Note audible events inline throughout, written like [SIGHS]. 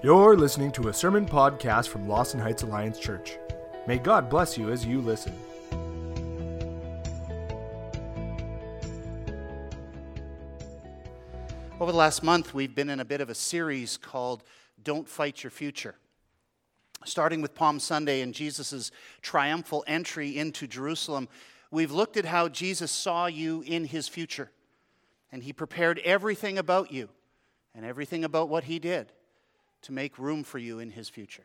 You're listening to a sermon podcast from Lawson Heights Alliance Church. May God bless you as you listen. Over the last month, we've been in a bit of a series called Don't Fight Your Future. Starting with Palm Sunday and Jesus' triumphal entry into Jerusalem, we've looked at how Jesus saw you in his future. And he prepared everything about you and everything about what he did to make room for you in his future.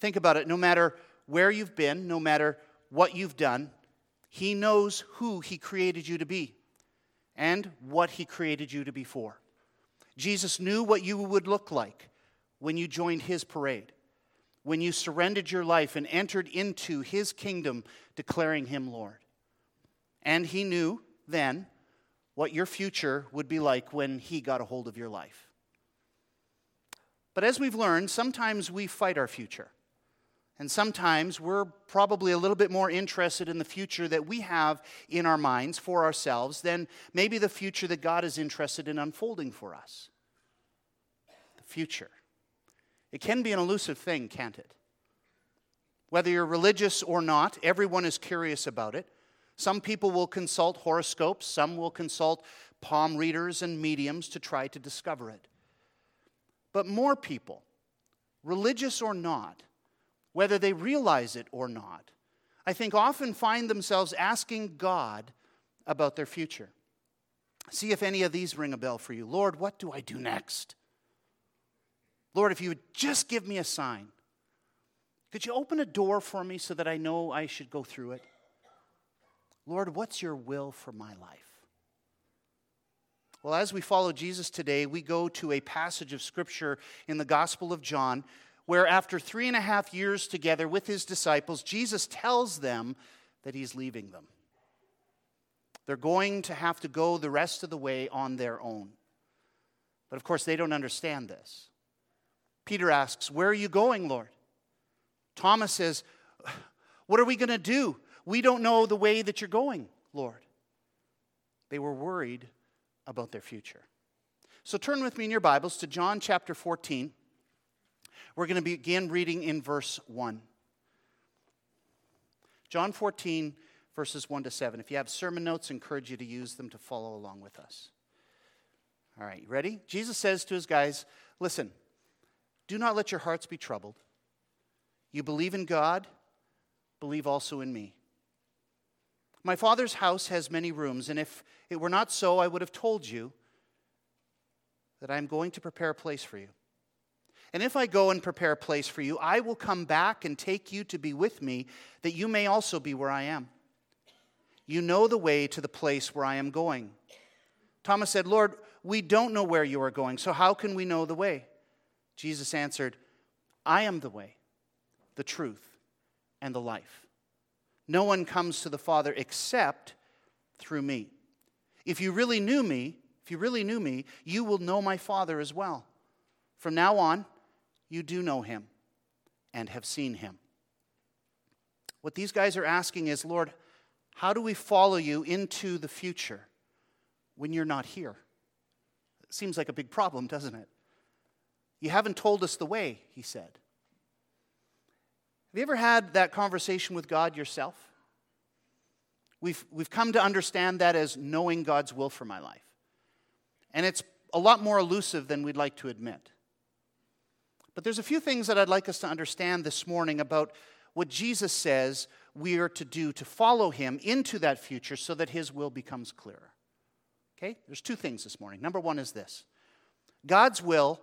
Think about it no matter where you've been, no matter what you've done, he knows who he created you to be and what he created you to be for. Jesus knew what you would look like when you joined his parade, when you surrendered your life and entered into his kingdom, declaring him Lord. And he knew then what your future would be like when he got a hold of your life. But as we've learned, sometimes we fight our future. And sometimes we're probably a little bit more interested in the future that we have in our minds for ourselves than maybe the future that God is interested in unfolding for us. The future. It can be an elusive thing, can't it? Whether you're religious or not, everyone is curious about it. Some people will consult horoscopes, some will consult palm readers and mediums to try to discover it. But more people, religious or not, whether they realize it or not, I think often find themselves asking God about their future. See if any of these ring a bell for you. Lord, what do I do next? Lord, if you would just give me a sign, could you open a door for me so that I know I should go through it? Lord, what's your will for my life? Well, as we follow Jesus today, we go to a passage of Scripture in the Gospel of John where, after three and a half years together with his disciples, Jesus tells them that he's leaving them. They're going to have to go the rest of the way on their own. But of course, they don't understand this. Peter asks, Where are you going, Lord? Thomas says, [SIGHS] What are we going to do? We don't know the way that you're going, Lord. They were worried about their future. So turn with me in your Bibles to John chapter 14. We're going to begin reading in verse 1. John 14, verses 1 to 7. If you have sermon notes, I encourage you to use them to follow along with us. All right, you ready? Jesus says to his guys, Listen, do not let your hearts be troubled. You believe in God, believe also in me. My Father's house has many rooms, and if it were not so, I would have told you that I am going to prepare a place for you. And if I go and prepare a place for you, I will come back and take you to be with me, that you may also be where I am. You know the way to the place where I am going. Thomas said, Lord, we don't know where you are going, so how can we know the way? Jesus answered, I am the way, the truth, and the life. No one comes to the Father except through me. If you really knew me, if you really knew me, you will know my Father as well. From now on, you do know him and have seen him. What these guys are asking is, Lord, how do we follow you into the future when you're not here? It seems like a big problem, doesn't it? You haven't told us the way, he said. Have you ever had that conversation with God yourself? We've, we've come to understand that as knowing God's will for my life. And it's a lot more elusive than we'd like to admit. But there's a few things that I'd like us to understand this morning about what Jesus says we are to do to follow him into that future so that his will becomes clearer. Okay? There's two things this morning. Number one is this God's will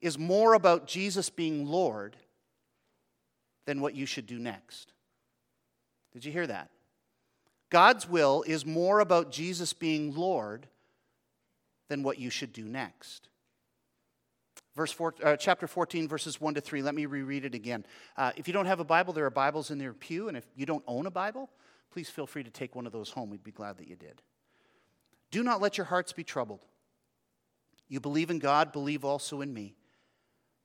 is more about Jesus being Lord than what you should do next. Did you hear that? God's will is more about Jesus being Lord than what you should do next. Verse four, uh, chapter 14, verses 1 to 3. Let me reread it again. Uh, if you don't have a Bible, there are Bibles in your pew, and if you don't own a Bible, please feel free to take one of those home. We'd be glad that you did. Do not let your hearts be troubled. You believe in God, believe also in me.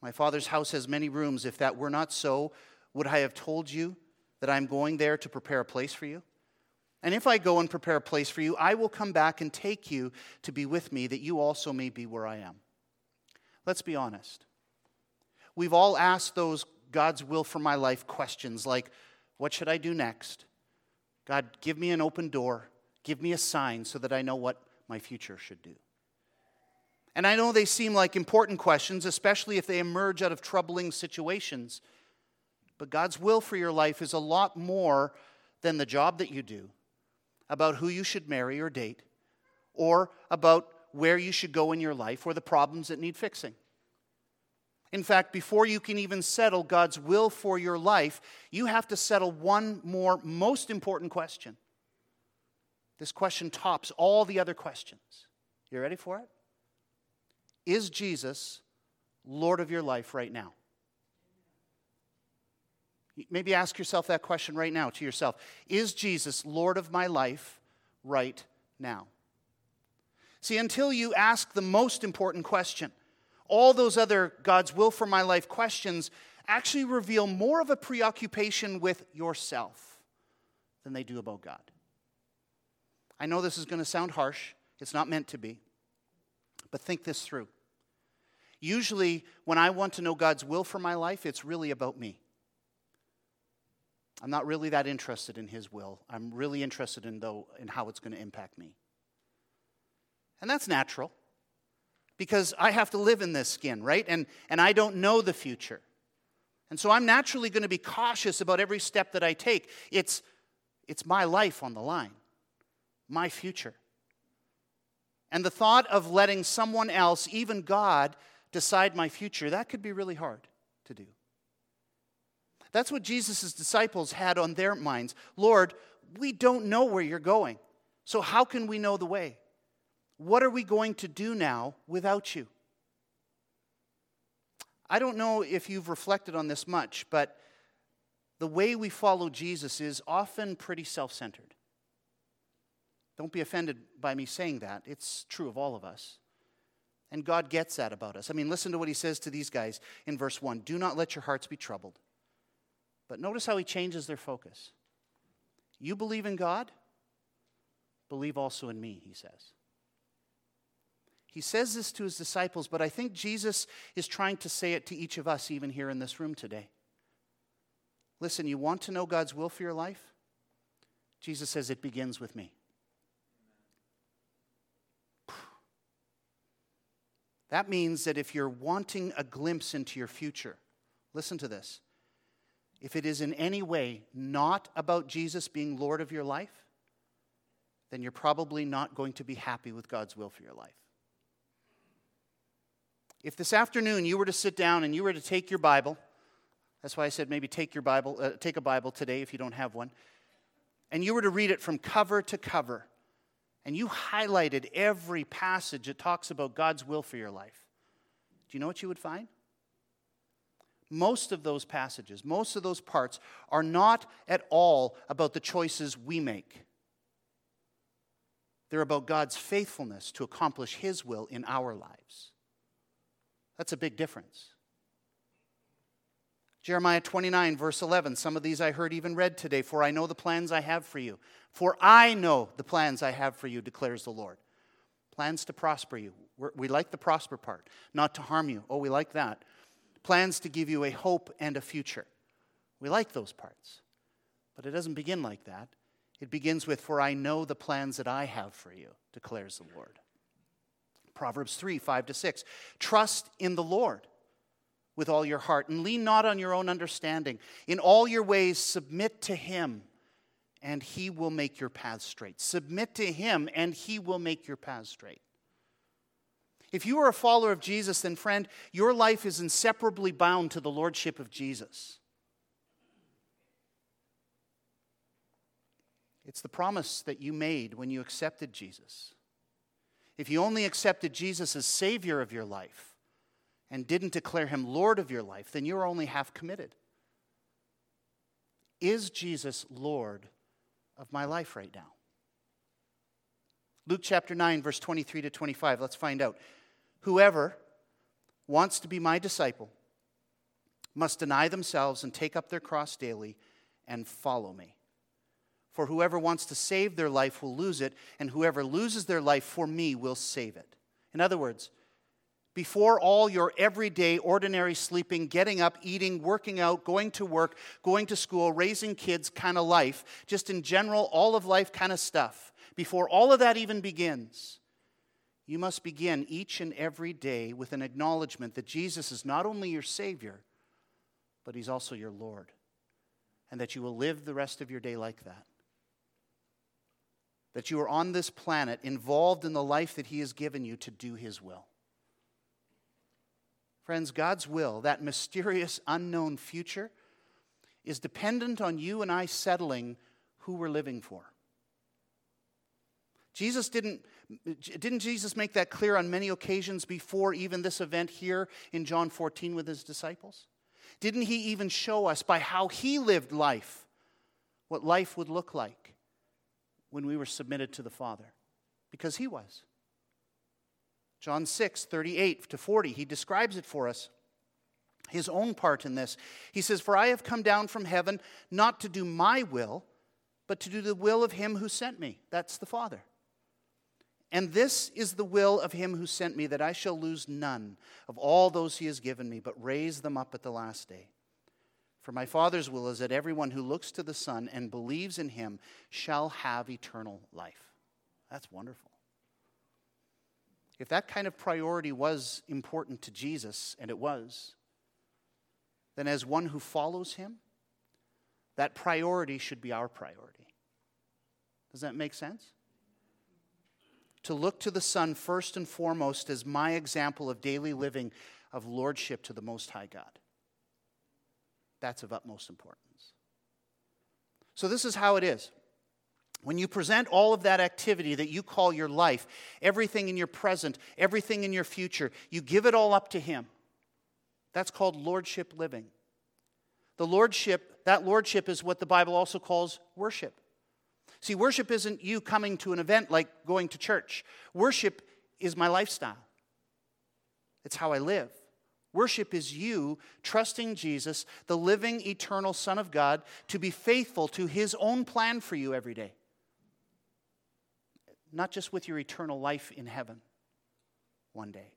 My Father's house has many rooms. If that were not so, would I have told you that I'm going there to prepare a place for you? And if I go and prepare a place for you, I will come back and take you to be with me, that you also may be where I am. Let's be honest. we've all asked those God's will for my life questions like, What should I do next? God, give me an open door. Give me a sign so that I know what my future should do. And I know they seem like important questions, especially if they emerge out of troubling situations. But God's will for your life is a lot more than the job that you do, about who you should marry or date, or about where you should go in your life, or the problems that need fixing. In fact, before you can even settle God's will for your life, you have to settle one more most important question. This question tops all the other questions. You ready for it? Is Jesus Lord of your life right now? Maybe ask yourself that question right now to yourself. Is Jesus Lord of my life right now? See, until you ask the most important question, all those other God's will for my life questions actually reveal more of a preoccupation with yourself than they do about God. I know this is going to sound harsh, it's not meant to be, but think this through. Usually, when I want to know God's will for my life, it's really about me. I'm not really that interested in His will. I'm really interested in, though, in how it's going to impact me. And that's natural because I have to live in this skin, right? And, and I don't know the future. And so I'm naturally going to be cautious about every step that I take. It's, it's my life on the line, my future. And the thought of letting someone else, even God, decide my future, that could be really hard to do. That's what Jesus' disciples had on their minds. Lord, we don't know where you're going, so how can we know the way? What are we going to do now without you? I don't know if you've reflected on this much, but the way we follow Jesus is often pretty self centered. Don't be offended by me saying that. It's true of all of us. And God gets that about us. I mean, listen to what he says to these guys in verse 1 Do not let your hearts be troubled. But notice how he changes their focus. You believe in God? Believe also in me, he says. He says this to his disciples, but I think Jesus is trying to say it to each of us, even here in this room today. Listen, you want to know God's will for your life? Jesus says it begins with me. That means that if you're wanting a glimpse into your future, listen to this. If it is in any way not about Jesus being Lord of your life, then you're probably not going to be happy with God's will for your life. If this afternoon you were to sit down and you were to take your Bible, that's why I said maybe take your Bible, uh, take a Bible today if you don't have one, and you were to read it from cover to cover, and you highlighted every passage that talks about God's will for your life, do you know what you would find? Most of those passages, most of those parts are not at all about the choices we make. They're about God's faithfulness to accomplish His will in our lives. That's a big difference. Jeremiah 29, verse 11. Some of these I heard even read today. For I know the plans I have for you. For I know the plans I have for you, declares the Lord. Plans to prosper you. We're, we like the prosper part, not to harm you. Oh, we like that. Plans to give you a hope and a future. We like those parts. But it doesn't begin like that. It begins with, For I know the plans that I have for you, declares the Lord. Proverbs 3 5 to 6. Trust in the Lord with all your heart and lean not on your own understanding. In all your ways, submit to Him, and He will make your paths straight. Submit to Him, and He will make your paths straight. If you are a follower of Jesus, then, friend, your life is inseparably bound to the Lordship of Jesus. It's the promise that you made when you accepted Jesus. If you only accepted Jesus as Savior of your life and didn't declare Him Lord of your life, then you're only half committed. Is Jesus Lord of my life right now? Luke chapter 9, verse 23 to 25. Let's find out. Whoever wants to be my disciple must deny themselves and take up their cross daily and follow me. For whoever wants to save their life will lose it, and whoever loses their life for me will save it. In other words, before all your everyday, ordinary sleeping, getting up, eating, working out, going to work, going to school, raising kids kind of life, just in general, all of life kind of stuff, before all of that even begins, you must begin each and every day with an acknowledgement that Jesus is not only your Savior, but He's also your Lord, and that you will live the rest of your day like that that you are on this planet involved in the life that He has given you to do His will. Friends, God's will, that mysterious, unknown future, is dependent on you and I settling who we're living for. Jesus didn't, didn't Jesus make that clear on many occasions before even this event here in John 14 with his disciples? Didn't he even show us by how he lived life what life would look like? when we were submitted to the Father because he was. John 6, 38 to 40, he describes it for us. His own part in this. He says, For I have come down from heaven not to do my will, but to do the will of him who sent me. That's the Father. And this is the will of him who sent me, that I shall lose none of all those he has given me, but raise them up at the last day. For my Father's will is that everyone who looks to the Son and believes in him shall have eternal life. That's wonderful. If that kind of priority was important to Jesus, and it was, then as one who follows him, that priority should be our priority. Does that make sense? To look to the Son first and foremost as my example of daily living of lordship to the Most High God. That's of utmost importance. So, this is how it is. When you present all of that activity that you call your life, everything in your present, everything in your future, you give it all up to Him. That's called lordship living. The lordship, that lordship is what the Bible also calls worship. See, worship isn't you coming to an event like going to church. Worship is my lifestyle. It's how I live. Worship is you trusting Jesus, the living, eternal Son of God, to be faithful to his own plan for you every day. Not just with your eternal life in heaven one day.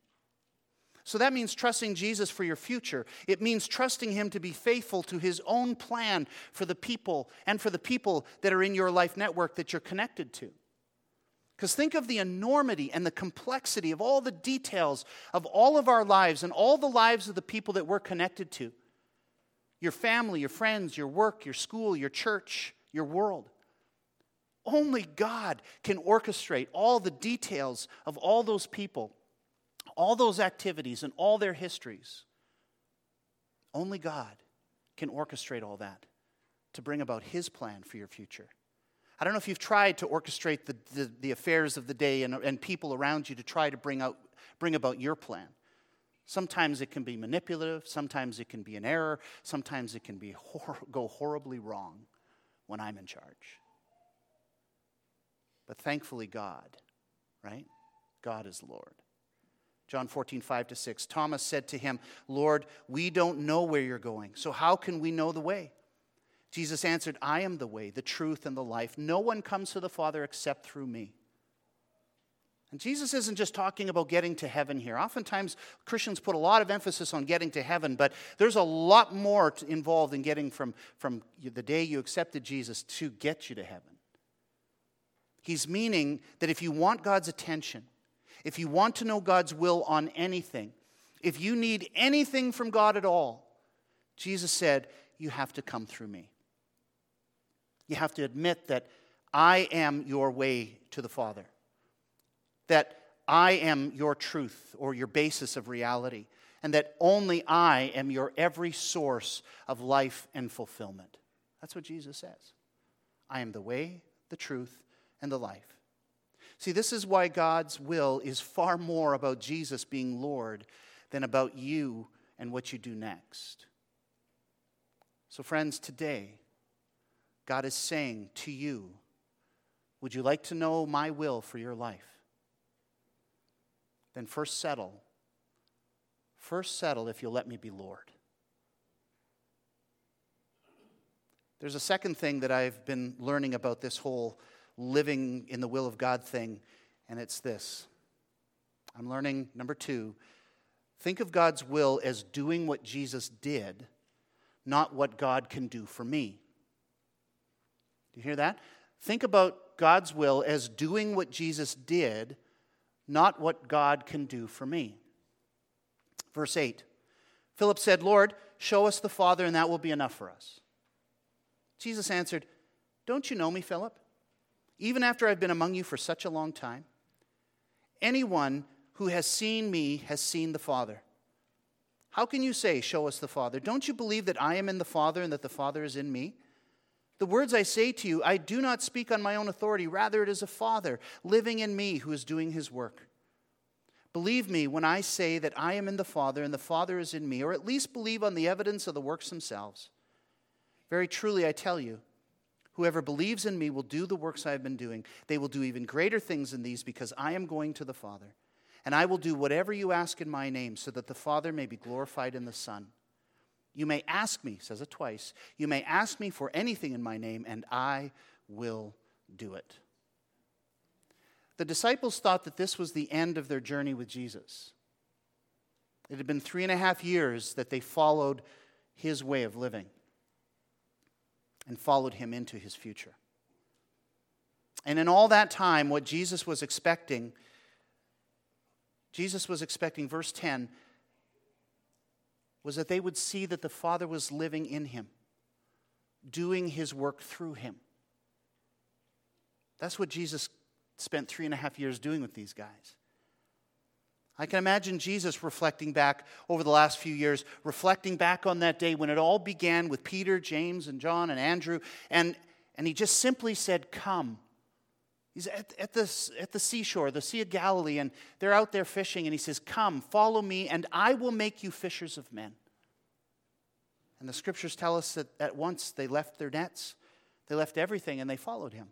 So that means trusting Jesus for your future. It means trusting Him to be faithful to His own plan for the people and for the people that are in your life network that you're connected to. Because think of the enormity and the complexity of all the details of all of our lives and all the lives of the people that we're connected to your family, your friends, your work, your school, your church, your world. Only God can orchestrate all the details of all those people, all those activities, and all their histories. Only God can orchestrate all that to bring about His plan for your future. I don't know if you've tried to orchestrate the, the, the affairs of the day and, and people around you to try to bring, out, bring about your plan. Sometimes it can be manipulative, sometimes it can be an error, sometimes it can be hor- [LAUGHS] go horribly wrong when I'm in charge. But thankfully, God, right? God is Lord. John 14, 5 to 6. Thomas said to him, Lord, we don't know where you're going, so how can we know the way? Jesus answered, I am the way, the truth, and the life. No one comes to the Father except through me. And Jesus isn't just talking about getting to heaven here. Oftentimes, Christians put a lot of emphasis on getting to heaven, but there's a lot more involved in getting from, from the day you accepted Jesus to get you to heaven. He's meaning that if you want God's attention, if you want to know God's will on anything, if you need anything from God at all, Jesus said, you have to come through me. You have to admit that I am your way to the Father, that I am your truth or your basis of reality, and that only I am your every source of life and fulfillment. That's what Jesus says. I am the way, the truth, and the life. See, this is why God's will is far more about Jesus being Lord than about you and what you do next. So, friends, today, God is saying to you, Would you like to know my will for your life? Then first settle. First settle if you'll let me be Lord. There's a second thing that I've been learning about this whole living in the will of God thing, and it's this. I'm learning, number two, Think of God's will as doing what Jesus did, not what God can do for me. Do you hear that? Think about God's will as doing what Jesus did, not what God can do for me. Verse 8 Philip said, Lord, show us the Father, and that will be enough for us. Jesus answered, Don't you know me, Philip? Even after I've been among you for such a long time? Anyone who has seen me has seen the Father. How can you say, Show us the Father? Don't you believe that I am in the Father and that the Father is in me? The words I say to you, I do not speak on my own authority. Rather, it is a Father living in me who is doing his work. Believe me when I say that I am in the Father and the Father is in me, or at least believe on the evidence of the works themselves. Very truly, I tell you, whoever believes in me will do the works I have been doing. They will do even greater things than these because I am going to the Father. And I will do whatever you ask in my name so that the Father may be glorified in the Son. You may ask me, says it twice, you may ask me for anything in my name, and I will do it. The disciples thought that this was the end of their journey with Jesus. It had been three and a half years that they followed his way of living and followed him into his future. And in all that time, what Jesus was expecting, Jesus was expecting, verse 10, was that they would see that the Father was living in him, doing his work through him. That's what Jesus spent three and a half years doing with these guys. I can imagine Jesus reflecting back over the last few years, reflecting back on that day when it all began with Peter, James, and John, and Andrew, and, and he just simply said, Come. He's at, at, the, at the seashore, the Sea of Galilee, and they're out there fishing, and he says, Come, follow me, and I will make you fishers of men. And the scriptures tell us that at once they left their nets, they left everything, and they followed him.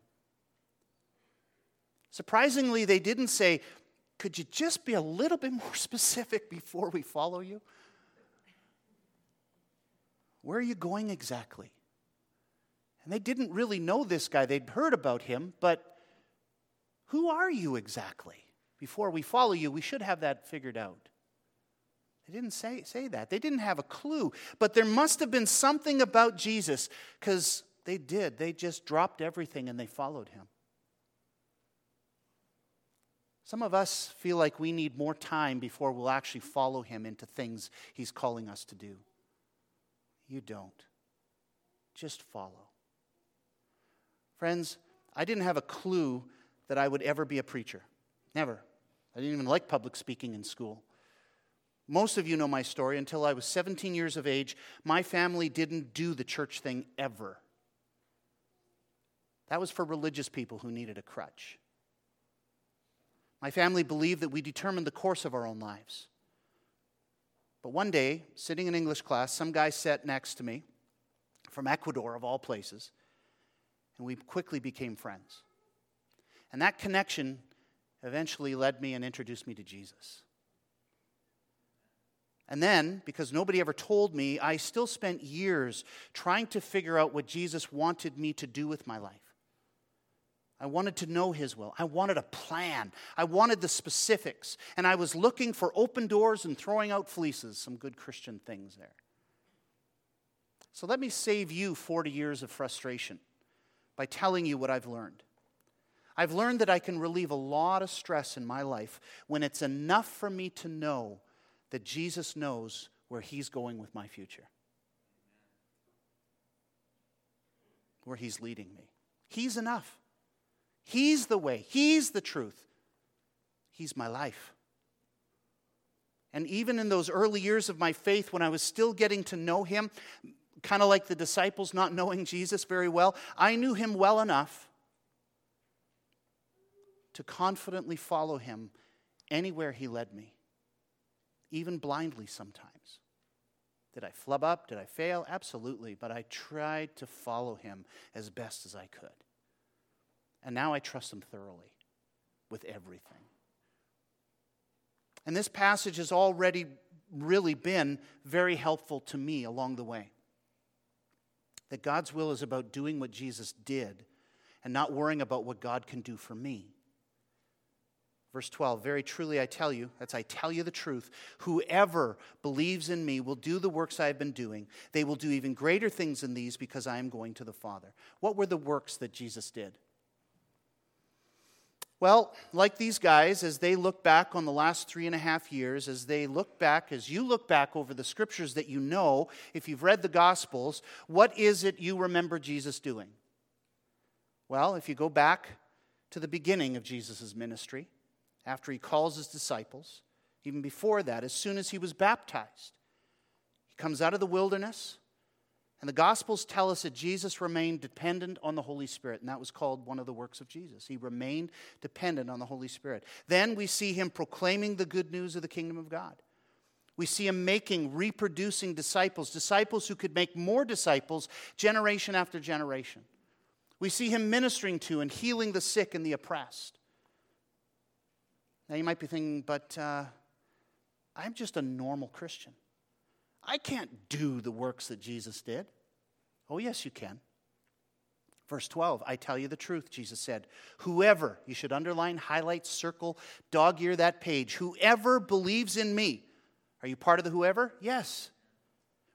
Surprisingly, they didn't say, Could you just be a little bit more [LAUGHS] specific before we follow you? Where are you going exactly? And they didn't really know this guy. They'd heard about him, but who are you exactly? Before we follow you, we should have that figured out. They didn't say, say that. They didn't have a clue. But there must have been something about Jesus because they did. They just dropped everything and they followed him. Some of us feel like we need more time before we'll actually follow him into things he's calling us to do. You don't. Just follow. Friends, I didn't have a clue that I would ever be a preacher. Never. I didn't even like public speaking in school. Most of you know my story. Until I was 17 years of age, my family didn't do the church thing ever. That was for religious people who needed a crutch. My family believed that we determined the course of our own lives. But one day, sitting in English class, some guy sat next to me from Ecuador, of all places, and we quickly became friends. And that connection eventually led me and introduced me to Jesus. And then, because nobody ever told me, I still spent years trying to figure out what Jesus wanted me to do with my life. I wanted to know His will. I wanted a plan. I wanted the specifics. And I was looking for open doors and throwing out fleeces, some good Christian things there. So let me save you 40 years of frustration by telling you what I've learned. I've learned that I can relieve a lot of stress in my life when it's enough for me to know that Jesus knows where He's going with my future, where He's leading me. He's enough. He's the way, He's the truth, He's my life. And even in those early years of my faith, when I was still getting to know Him, kind of like the disciples not knowing Jesus very well, I knew Him well enough to confidently follow him anywhere he led me, even blindly sometimes. Did I flub up? Did I fail? Absolutely. But I tried to follow him as best as I could. And now I trust him thoroughly with everything. And this passage has already really been very helpful to me along the way. That God's will is about doing what Jesus did and not worrying about what God can do for me. Verse 12, very truly I tell you, that's I tell you the truth, whoever believes in me will do the works I have been doing. They will do even greater things than these because I am going to the Father. What were the works that Jesus did? Well, like these guys, as they look back on the last three and a half years, as they look back, as you look back over the scriptures that you know, if you've read the Gospels, what is it you remember Jesus doing? Well, if you go back to the beginning of Jesus' ministry, after he calls his disciples, even before that, as soon as he was baptized. He comes out of the wilderness, and the Gospels tell us that Jesus remained dependent on the Holy Spirit, and that was called one of the works of Jesus. He remained dependent on the Holy Spirit. Then we see him proclaiming the good news of the kingdom of God. We see him making, reproducing disciples, disciples who could make more disciples generation after generation. We see him ministering to and healing the sick and the oppressed. Now you might be thinking, but uh, I'm just a normal Christian. I can't do the works that Jesus did. Oh, yes, you can. Verse 12, I tell you the truth, Jesus said. Whoever, you should underline, highlight, circle, dog ear that page. Whoever believes in me. Are you part of the whoever? Yes.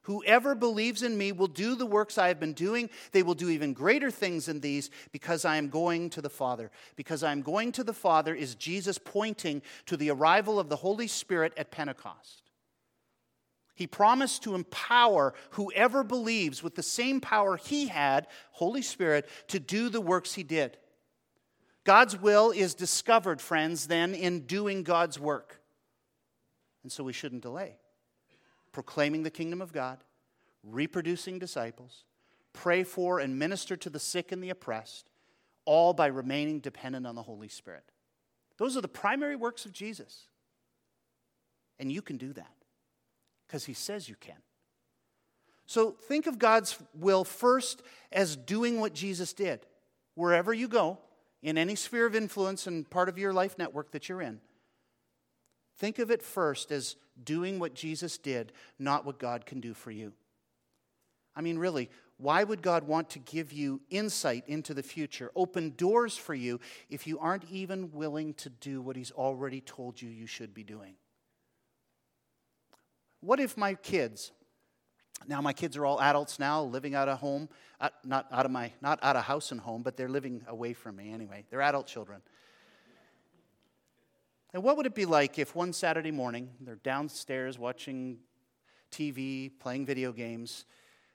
Whoever believes in me will do the works I have been doing. They will do even greater things than these because I am going to the Father. Because I am going to the Father is Jesus pointing to the arrival of the Holy Spirit at Pentecost. He promised to empower whoever believes with the same power he had, Holy Spirit, to do the works he did. God's will is discovered, friends, then in doing God's work. And so we shouldn't delay proclaiming the kingdom of God, reproducing disciples, pray for and minister to the sick and the oppressed, all by remaining dependent on the Holy Spirit. Those are the primary works of Jesus. And you can do that because he says you can. So think of God's will first as doing what Jesus did. Wherever you go, in any sphere of influence and part of your life network that you're in, think of it first as doing what Jesus did, not what God can do for you. I mean, really, why would God want to give you insight into the future, open doors for you, if you aren't even willing to do what He's already told you you should be doing? What if my kids, now my kids are all adults now, living out of home, uh, not out of my, not out of house and home, but they're living away from me anyway. They're adult children. And what would it be like if one Saturday morning they're downstairs watching TV, playing video games,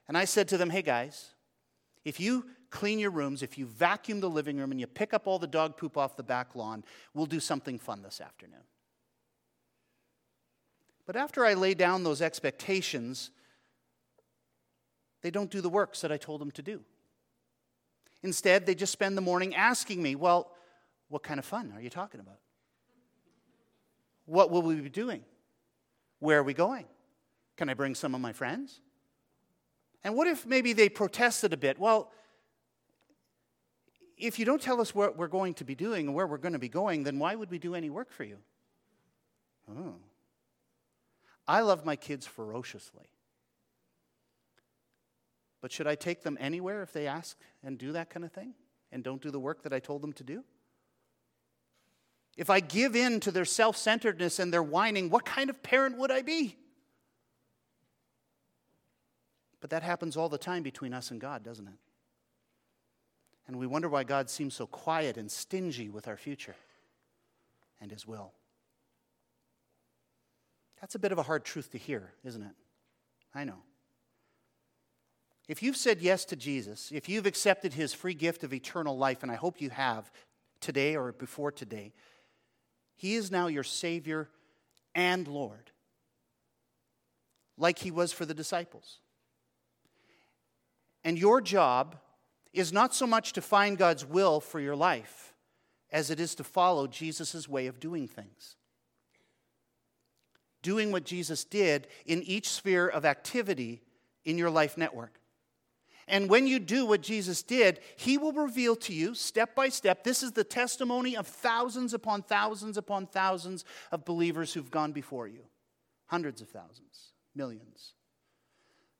and I said to them, hey guys, if you clean your rooms, if you vacuum the living room, and you pick up all the dog poop off the back lawn, we'll do something fun this afternoon. But after I lay down those expectations, they don't do the works that I told them to do. Instead, they just spend the morning asking me, Well, what kind of fun are you talking about? What will we be doing? Where are we going? Can I bring some of my friends? And what if maybe they protested a bit? Well, if you don't tell us what we're going to be doing and where we're going to be going, then why would we do any work for you? Oh. I love my kids ferociously. But should I take them anywhere if they ask and do that kind of thing and don't do the work that I told them to do? If I give in to their self centeredness and their whining, what kind of parent would I be? But that happens all the time between us and God, doesn't it? And we wonder why God seems so quiet and stingy with our future and His will. That's a bit of a hard truth to hear, isn't it? I know. If you've said yes to Jesus, if you've accepted His free gift of eternal life, and I hope you have today or before today, he is now your Savior and Lord, like He was for the disciples. And your job is not so much to find God's will for your life as it is to follow Jesus' way of doing things. Doing what Jesus did in each sphere of activity in your life network. And when you do what Jesus did, he will reveal to you step by step. This is the testimony of thousands upon thousands upon thousands of believers who've gone before you hundreds of thousands, millions.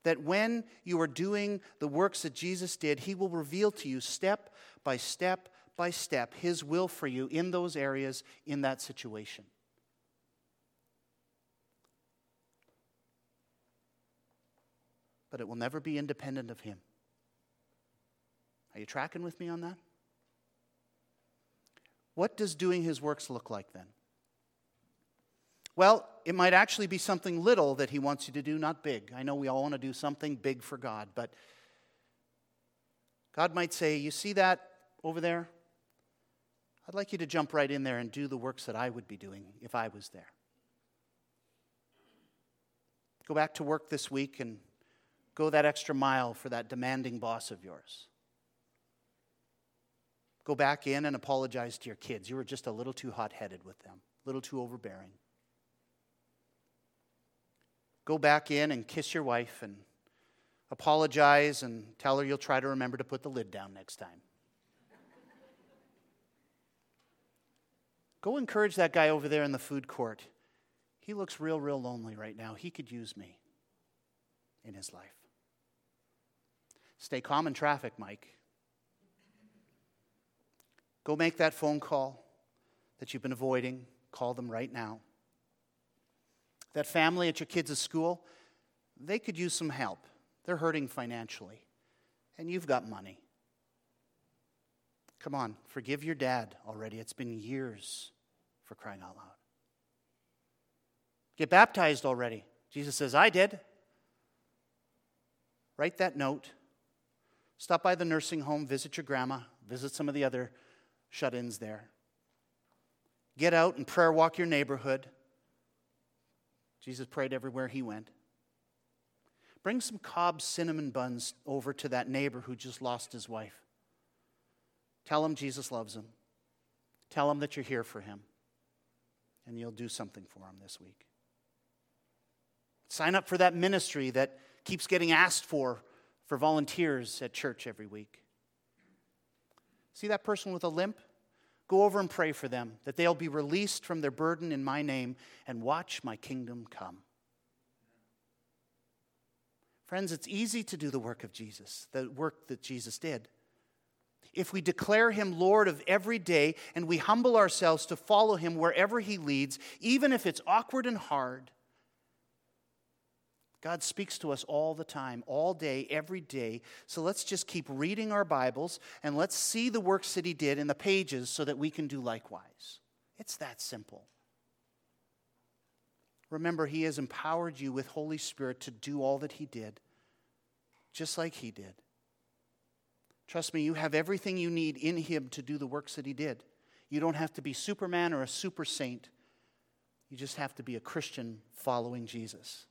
That when you are doing the works that Jesus did, he will reveal to you step by step by step His will for you in those areas, in that situation. But it will never be independent of Him. Are you tracking with me on that? What does doing His works look like then? Well, it might actually be something little that He wants you to do, not big. I know we all want to do something big for God, but God might say, You see that over there? I'd like you to jump right in there and do the works that I would be doing if I was there. Go back to work this week and go that extra mile for that demanding boss of yours. Go back in and apologize to your kids. You were just a little too hot headed with them, a little too overbearing. Go back in and kiss your wife and apologize and tell her you'll try to remember to put the lid down next time. Go encourage that guy over there in the food court. He looks real, real lonely right now. He could use me in his life. Stay calm in traffic, Mike. Go make that phone call that you've been avoiding. Call them right now. That family at your kids' school, they could use some help. They're hurting financially, and you've got money. Come on, forgive your dad already. It's been years for crying out loud. Get baptized already. Jesus says, I did. Write that note. Stop by the nursing home, visit your grandma, visit some of the other shut ins there. Get out and prayer walk your neighborhood. Jesus prayed everywhere he went. Bring some Cobb cinnamon buns over to that neighbor who just lost his wife. Tell him Jesus loves him. Tell him that you're here for him. And you'll do something for him this week. Sign up for that ministry that keeps getting asked for for volunteers at church every week. See that person with a limp? Go over and pray for them that they'll be released from their burden in my name and watch my kingdom come. Friends, it's easy to do the work of Jesus, the work that Jesus did. If we declare him Lord of every day and we humble ourselves to follow him wherever he leads, even if it's awkward and hard, God speaks to us all the time, all day, every day. So let's just keep reading our Bibles and let's see the works that He did in the pages so that we can do likewise. It's that simple. Remember, He has empowered you with Holy Spirit to do all that He did, just like He did. Trust me, you have everything you need in Him to do the works that He did. You don't have to be Superman or a super saint. You just have to be a Christian following Jesus.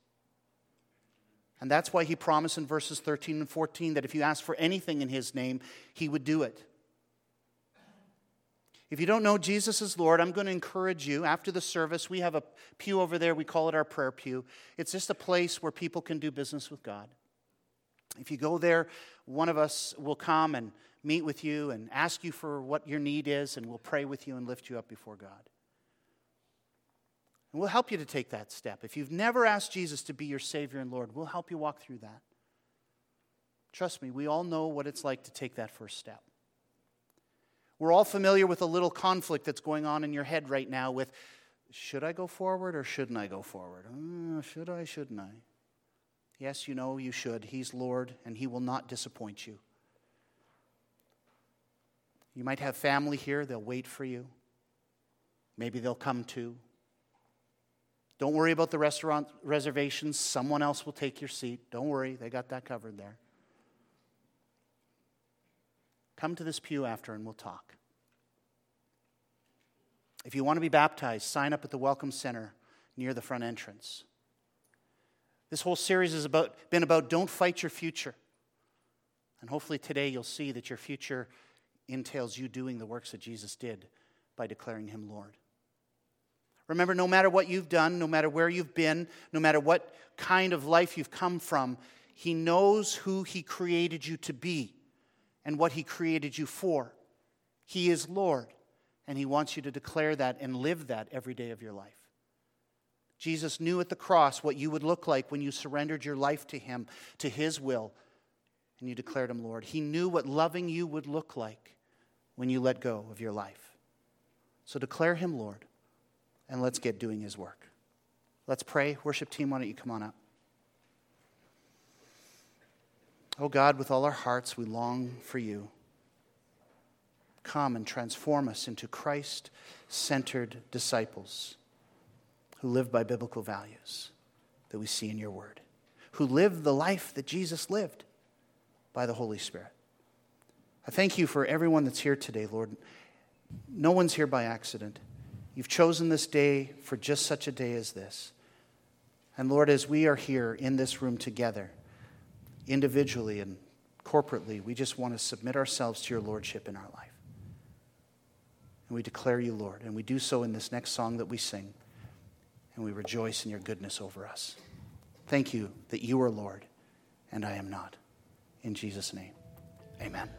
And that's why he promised in verses 13 and 14 that if you ask for anything in his name, he would do it. If you don't know Jesus as Lord, I'm going to encourage you after the service. We have a pew over there. We call it our prayer pew. It's just a place where people can do business with God. If you go there, one of us will come and meet with you and ask you for what your need is, and we'll pray with you and lift you up before God. And we'll help you to take that step. If you've never asked Jesus to be your Savior and Lord, we'll help you walk through that. Trust me, we all know what it's like to take that first step. We're all familiar with a little conflict that's going on in your head right now with should I go forward or shouldn't I go forward? Uh, should I, shouldn't I? Yes, you know you should. He's Lord and He will not disappoint you. You might have family here, they'll wait for you. Maybe they'll come too. Don't worry about the restaurant reservations. Someone else will take your seat. Don't worry, they got that covered there. Come to this pew after and we'll talk. If you want to be baptized, sign up at the Welcome Center near the front entrance. This whole series has about, been about don't fight your future. And hopefully today you'll see that your future entails you doing the works that Jesus did by declaring him Lord. Remember, no matter what you've done, no matter where you've been, no matter what kind of life you've come from, He knows who He created you to be and what He created you for. He is Lord, and He wants you to declare that and live that every day of your life. Jesus knew at the cross what you would look like when you surrendered your life to Him, to His will, and you declared Him Lord. He knew what loving you would look like when you let go of your life. So declare him Lord, and let's get doing his work. Let's pray. Worship team, why don't you come on up? Oh God, with all our hearts, we long for you. Come and transform us into Christ centered disciples who live by biblical values that we see in your word, who live the life that Jesus lived by the Holy Spirit. I thank you for everyone that's here today, Lord. No one's here by accident. You've chosen this day for just such a day as this. And Lord, as we are here in this room together, individually and corporately, we just want to submit ourselves to your Lordship in our life. And we declare you Lord. And we do so in this next song that we sing. And we rejoice in your goodness over us. Thank you that you are Lord and I am not. In Jesus' name, amen.